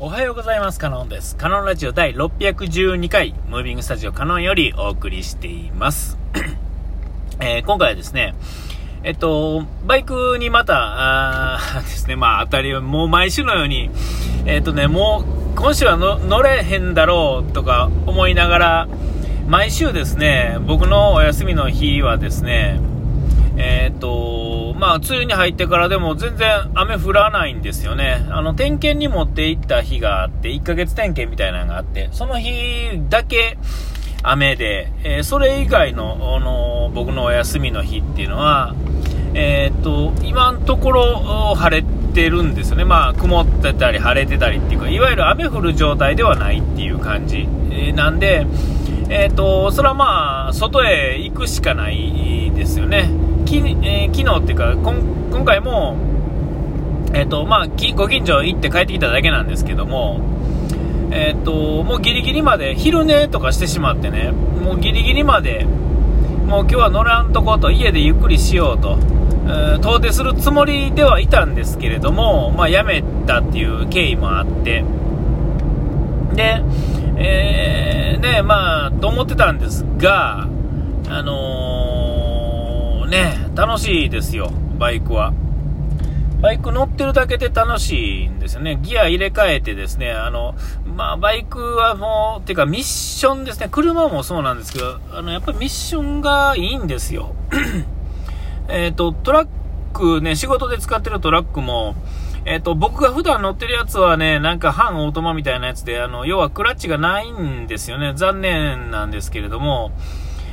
おはようございます。カノンです。カノンラジオ第612回、ムービングスタジオカノンよりお送りしています。えー今回はですね、えっと、バイクにまた、あ ですね、まあ当たり、もう毎週のように、えっとね、もう今週はの乗れへんだろうとか思いながら、毎週ですね、僕のお休みの日はですね、えっと、まあ、梅雨に入ってからでも全然雨降らないんですよね。あの、点検に持って行った日があって、1ヶ月点検みたいなのがあって、その日だけ雨で、えーそれ以外の、あの、僕のお休みの日っていうのは、えっと、今のところ晴れてるんですよね。まあ、曇ってたり晴れてたりっていうか、いわゆる雨降る状態ではないっていう感じ。えーなんで、えっ、と、それはまあ、外へ行くしかないですよね。きえー昨日っていうか、今回も、えっ、と、まあ、ご近所行って帰ってきただけなんですけども、えっ、と、もうギリギリまで、昼寝とかしてしまってね、もうギリギリまで、もう今日は乗らんとこと、家でゆっくりしようと、えー遠出するつもりではいたんですけれども、まあ、やめたっていう経緯もあって、で、えーね、まあ、と思ってたんですが、あのーね、楽しいですよ、バイクは。バイク乗ってるだけで楽しいんですよね。ギア入れ替えてですね、あの、まあ、バイクはもう、てかミッションですね。車もそうなんですけど、あの、やっぱりミッションがいいんですよ。えっと、トラックね、仕事で使ってるトラックも、えっ、と、僕が普段乗ってるやつはね、なんか半オートマみたいなやつで、あの、要はクラッチがないんですよね。残念なんですけれども、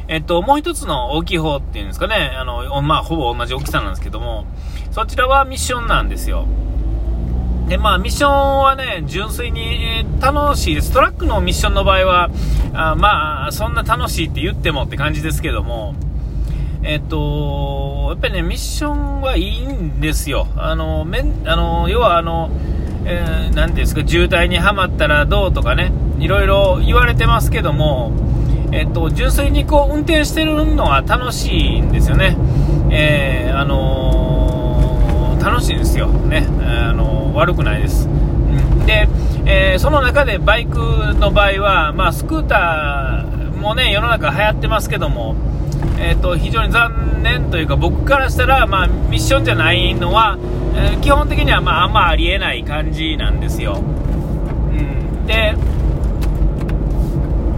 えっと、もう一つの大きい方っていうんですかね、あの、まあ、ほぼ同じ大きさなんですけども、そちらはミッションなんですよ。で、まあ、ミッションはね、純粋に、楽しいです。トラックのミッションの場合は、あまあ、そんな楽しいって言ってもって感じですけども、えっと、やっぱりね、ミッションはいいんですよ。あの、めんあの要はあの、えーなんていうんですか、渋滞にはまったらどうとかね、いろいろ言われてますけども、えっと、純粋にこう、運転してるのは楽しいんですよね。えーあの楽しいですよ。ね。あの悪くないです。で、えその中でバイクの場合は、まあ、スクーターもね、世の中流行ってますけども、えー、と非常に残念というか僕からしたら、まあ、ミッションじゃないのは、えー基本的には、まあ、あんまありえない感じなんですよ。うん、で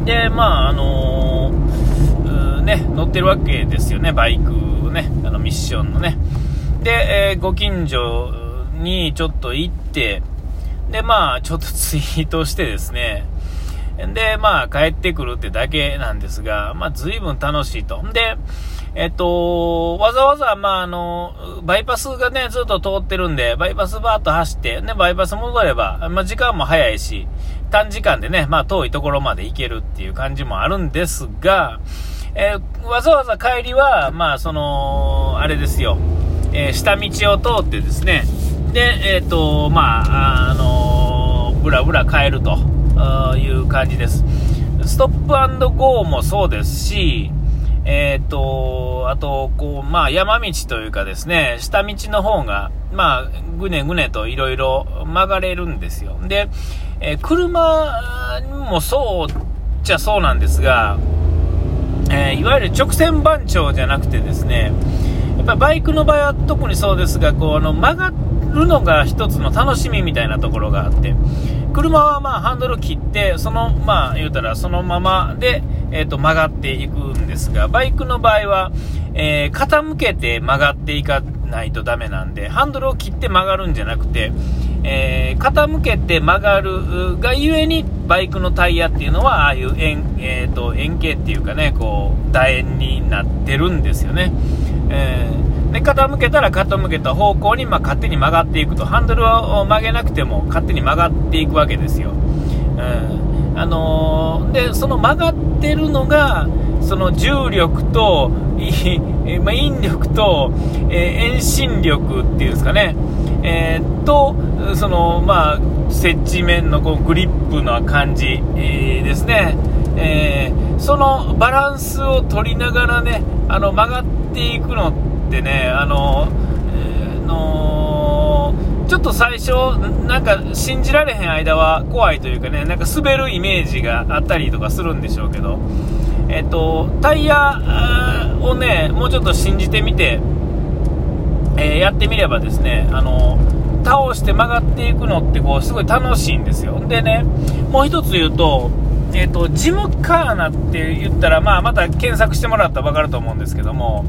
でまああのーね乗ってるわけですよねバイクをねあのミッションのねで、えーご近所にちょっと行ってでまあちょっとツイートしてですねで、まあ、帰ってくるってだけなんですが、まあ、随分楽しいと。で、えっと、わざわざ、まあ、あの、バイパスがね、ずっと通ってるんで、バイパスバーッと走って、ね、バイパス戻れば、まあ、時間も早いし、短時間でね、まあ、遠いところまで行けるっていう感じもあるんですが、えーわざわざ帰りは、まあ、その、あれですよ、えー下道を通ってですね、で、えっ、と、まあ、あのぶらぶら帰るという感じです。ストップゴーもそうですし、えっ、と、あと、こう、まあ、山道というかですね、下道の方が、まあ、ぐねぐねといろいろ曲がれるんですよ。で、えー車もそうっちゃそうなんですが、えーいわゆる直線番長じゃなくてですね、やっぱバイクの場合は特にそうですが、こうあの曲がるのが一つの楽しみみたいなところがあって、車はまあハンドル切って、そのまあ言うたらそのままで、えーと曲がっていくんですが、バイクの場合は、えー傾けて曲がっていかないとダメなんで、ハンドルを切って曲がるんじゃなくて、えー傾けて曲がるがゆえにバイクのタイヤっていうのはああいう円,、えー、と円形っていうかねこう楕円になってるんですよね、えーで傾けたら傾けた方向に、まあ、勝手に曲がっていくと。ハンドルを曲げなくても勝手に曲がっていくわけですよ、うんあのーでその曲がってるのがその重力と、まあ、引力と、えー遠心力っていうんですかね、えーと、その、まあ、接地面のこうグリップの感じ、えーですね、えーそのバランスを取りながらね、あの曲がっていくのってね、あの、えーのちょっと最初、なんか信じられへん間は怖いというかね、なんか滑るイメージがあったりとかするんでしょうけど、えっと、タイヤをね、もうちょっと信じてみて、えー、やってみればですね、あの、倒して曲がっていくのってこうすごい楽しいんですよ。でね、もう一つ言うと、えっ、と、ジムカーナって言ったら、まあ、また検索してもらったら分かると思うんですけども、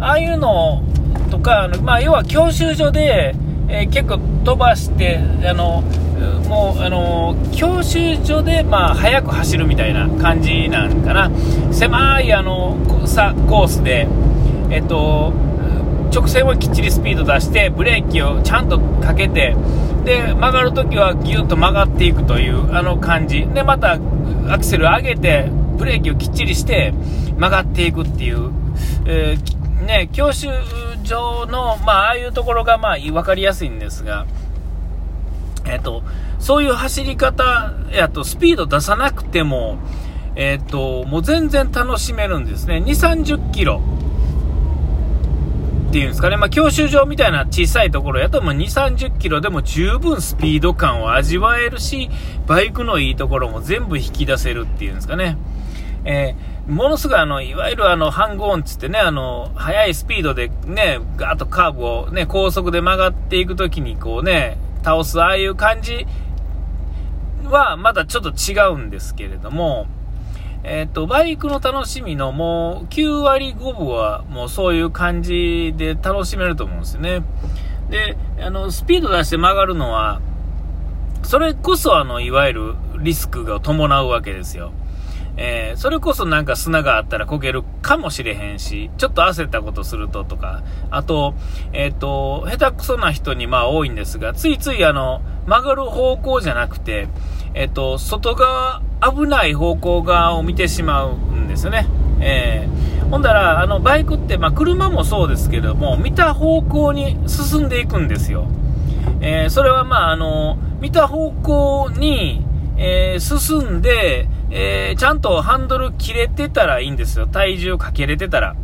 ああいうのとか、あのまあ、要は教習所で、え、結構飛ばして、あの、もう、あの、教習所で、まあ、速く走るみたいな感じなんかな。狭い、あの、さ、コースで、えっと、直線はきっちりスピード出して、ブレーキをちゃんとかけて、で、曲がるときはギュッと曲がっていくという、あの感じ。で、また、アクセル上げて、ブレーキをきっちりして曲がっていくっていう、えー、ね、教習所の、まあ、あいうところが、まあ、分かりやすいんですが、えっ、と、そういう走り方やと、スピード出さなくても、えっ、と、もう全然楽しめるんですね。2、30キロ。っていうんですかね、まあ、教習所みたいな小さいところやと、ま2、30キロでも十分スピード感を味わえるし、バイクのいいところも全部引き出せるっていうんですかね。えー、ものすごいあの、いわゆるあの、ハングオンつってね、あの、速いスピードでね、ガーッとカーブをね、高速で曲がっていくときにこうね、倒すああいう感じはまたちょっと違うんですけれども、えっ、と、バイクの楽しみのもう9割5分はもうそういう感じで楽しめると思うんですよね。で、あの、スピード出して曲がるのは、それこそあの、いわゆるリスクが伴うわけですよ。えー、それこそなんか砂があったら焦げるかもしれへんし、ちょっと焦ったことするととか、あと、えっ、ー、と、下手くそな人にまあ多いんですが、ついついあの、曲がる方向じゃなくて、えっ、ー、と、外側、危ない方向側を見てしまうんですね。えー、ほんだら、あの、バイクって、まあ、車もそうですけども、見た方向に進んでいくんですよ。え、それはまあ、あの、見た方向に、え、進んで、えー、ちゃんとハンドル切れてたらいいんですよ。体重かけれてたら。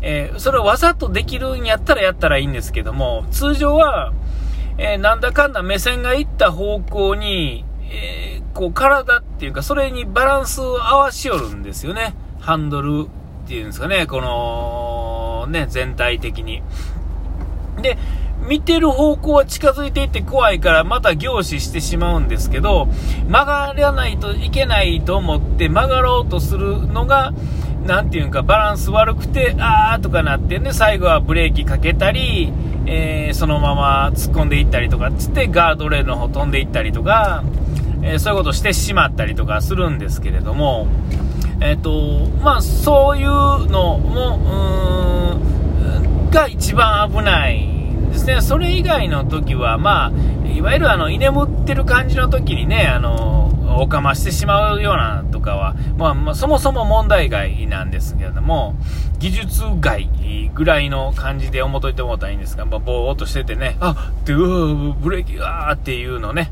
えー、それをわざとできるんやったらやったらいいんですけども、通常は、えー、なんだかんだ目線がいった方向に、えこう体っていうか、それにバランスを合わしよるんですよね。ハンドルっていうんですかね、この、ね、全体的に。で、見てる方向は近づいていって怖いからまた凝視してしまうんですけど、曲がらないといけないと思って曲がろうとするのが、なんていうかバランス悪くて、あーとかなってね、最後はブレーキかけたり、えー、そのまま突っ込んでいったりとかつってガードレールの方飛んでいったりとか、えー、そういうことしてしまったりとかするんですけれども、えっ、ー、と、まあそういうのも、うーん、が一番危ないですね、それ以外の時は、まあ、いわゆるあの居眠ってる感じの時にね、あのおかましてしまうようなとかは、まあ、まあ、そもそも問題外なんですけれども、技術外ぐらいの感じで思っといてもらったらいいんですが、まあ、ぼーっとしててね、あって、うー、ブレーキがーっていうのね、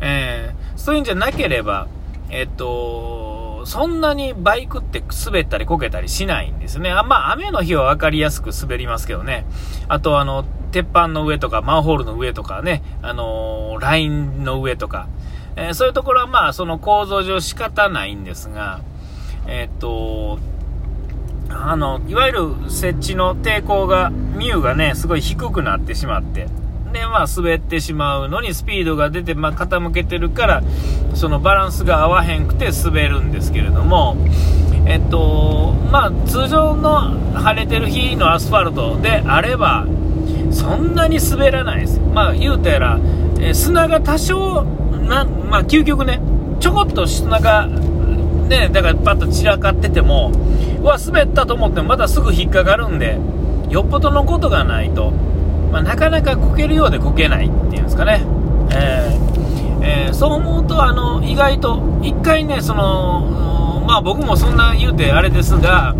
えー、そういうんじゃなければ、えっと、そんなにバイクって滑ったりこけたりしないんですね。あまあ、雨の日は分かりやすく滑りますけどね。あと、あの、鉄板の上とか、マンホールの上とかね、あのー、ラインの上とか、えー、そういうところはまあ、その構造上仕方ないんですが、え、っと、あの、いわゆる設置の抵抗が、ミューがね、すごい低くなってしまって、で、まあ、滑ってしまうのにスピードが出て、まあ、傾けてるから、そのバランスが合わへんくて滑るんですけれども、えっと、まあ、通常の晴れてる日のアスファルトであれば、そんなに滑らないです。まあ、言うたら、え砂が多少、なまあ、究極ね、ちょこっと砂が、ね、だからパッと散らかってても、うわ、滑ったと思ってもまたすぐ引っかかるんで、よっぽどのことがないと、まあ、なかなかこけるようでこけないっていうんですかね。えーえー、そう思うと、あの、意外と、一回ね、その、まあ僕もそんな言うてあれですが、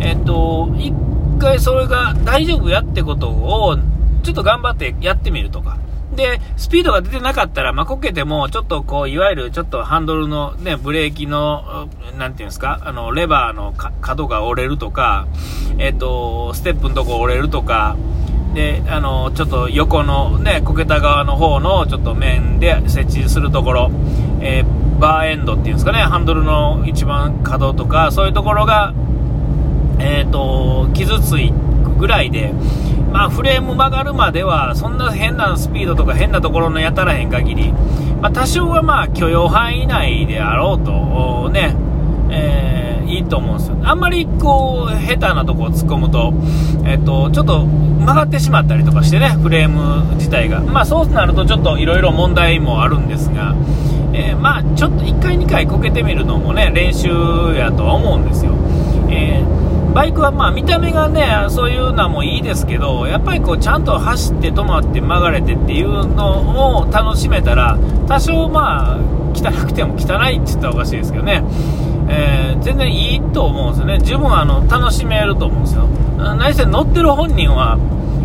えっと、一回それが大丈夫やってことを、ちょっと頑張ってやってみるとか。で、スピードが出てなかったら、まあ、こけても、ちょっとこう、いわゆるちょっとハンドルのね、ブレーキの、なんていうんですか、あの、レバーの角が折れるとか、えっ、と、ステップのとこ折れるとか、で、あの、ちょっと横のね、こけた側の方のちょっと面で設置するところ、えー、バーエンドっていうんですかね、ハンドルの一番角とか、そういうところが、え、ー、と、傷ついぐらいで、まあ、フレーム曲がるまでは、そんな変なスピードとか変なところのやたらへん限り、まあ、多少はまあ許容範囲内であろうと、ね、えー、いいと思うんですよ。あんまりこう、下手なとこを突っ込むと、えっ、と、ちょっと曲がってしまったりとかしてね、フレーム自体が。まあ、そうなるとちょっといろいろ問題もあるんですが、えー、まあ、ちょっと1回2回こけてみるのもね、練習やとは思うんですよ。えーバイクはまあ見た目がね、そういうのもいいですけど、やっぱりこうちゃんと走って止まって曲がれてっていうのを楽しめたら、多少まあ汚くても汚いって言ったらおかしいですけどね、えー、全然いいと思うんですよね。十分あの楽しめると思うんですよ。何せ乗ってる本人は、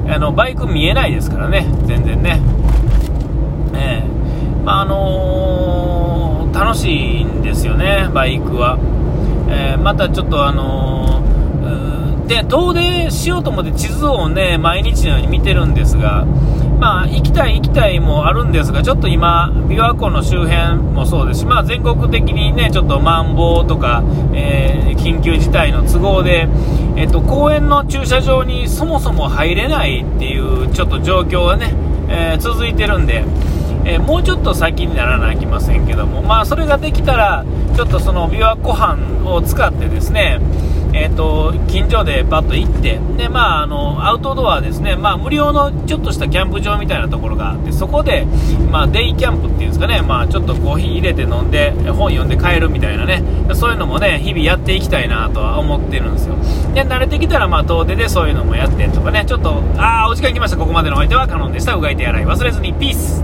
あのバイク見えないですからね、全然ね。えー、まああのー、楽しいんですよね、バイクは。え、またちょっとあので、遠出しようと思って地図をね、毎日のように見てるんですが、まあ、行きたい行きたいもあるんですが、ちょっと今、琵琶湖の周辺もそうですし、まあ、全国的にね、ちょっとマンボウとか、えー、緊急事態の都合で、えっと、公園の駐車場にそもそも入れないっていう、ちょっと状況がね、えー、続いてるんで、えー、もうちょっと先にならないきませんけども、まあ、それができたら、ちょっとその琵琶湖畔を使ってですね、えーと、近所でバッと行ってで、まあ、あのアウトドアですね、まあ、無料のちょっとしたキャンプ場みたいなところがあってそこで、まあ、デイキャンプっていうんですかね、まあ、ちょっとコーヒー入れて飲んで本読んで帰るみたいなね。そういうのもね日々やっていきたいなとは思ってるんですよ。で慣れてきたら、まあ、遠出でそういうのもやってとかね。ちょっとああお時間来ました。ここまでのお相手はカノンでした。うがいて洗い忘れずに。ピース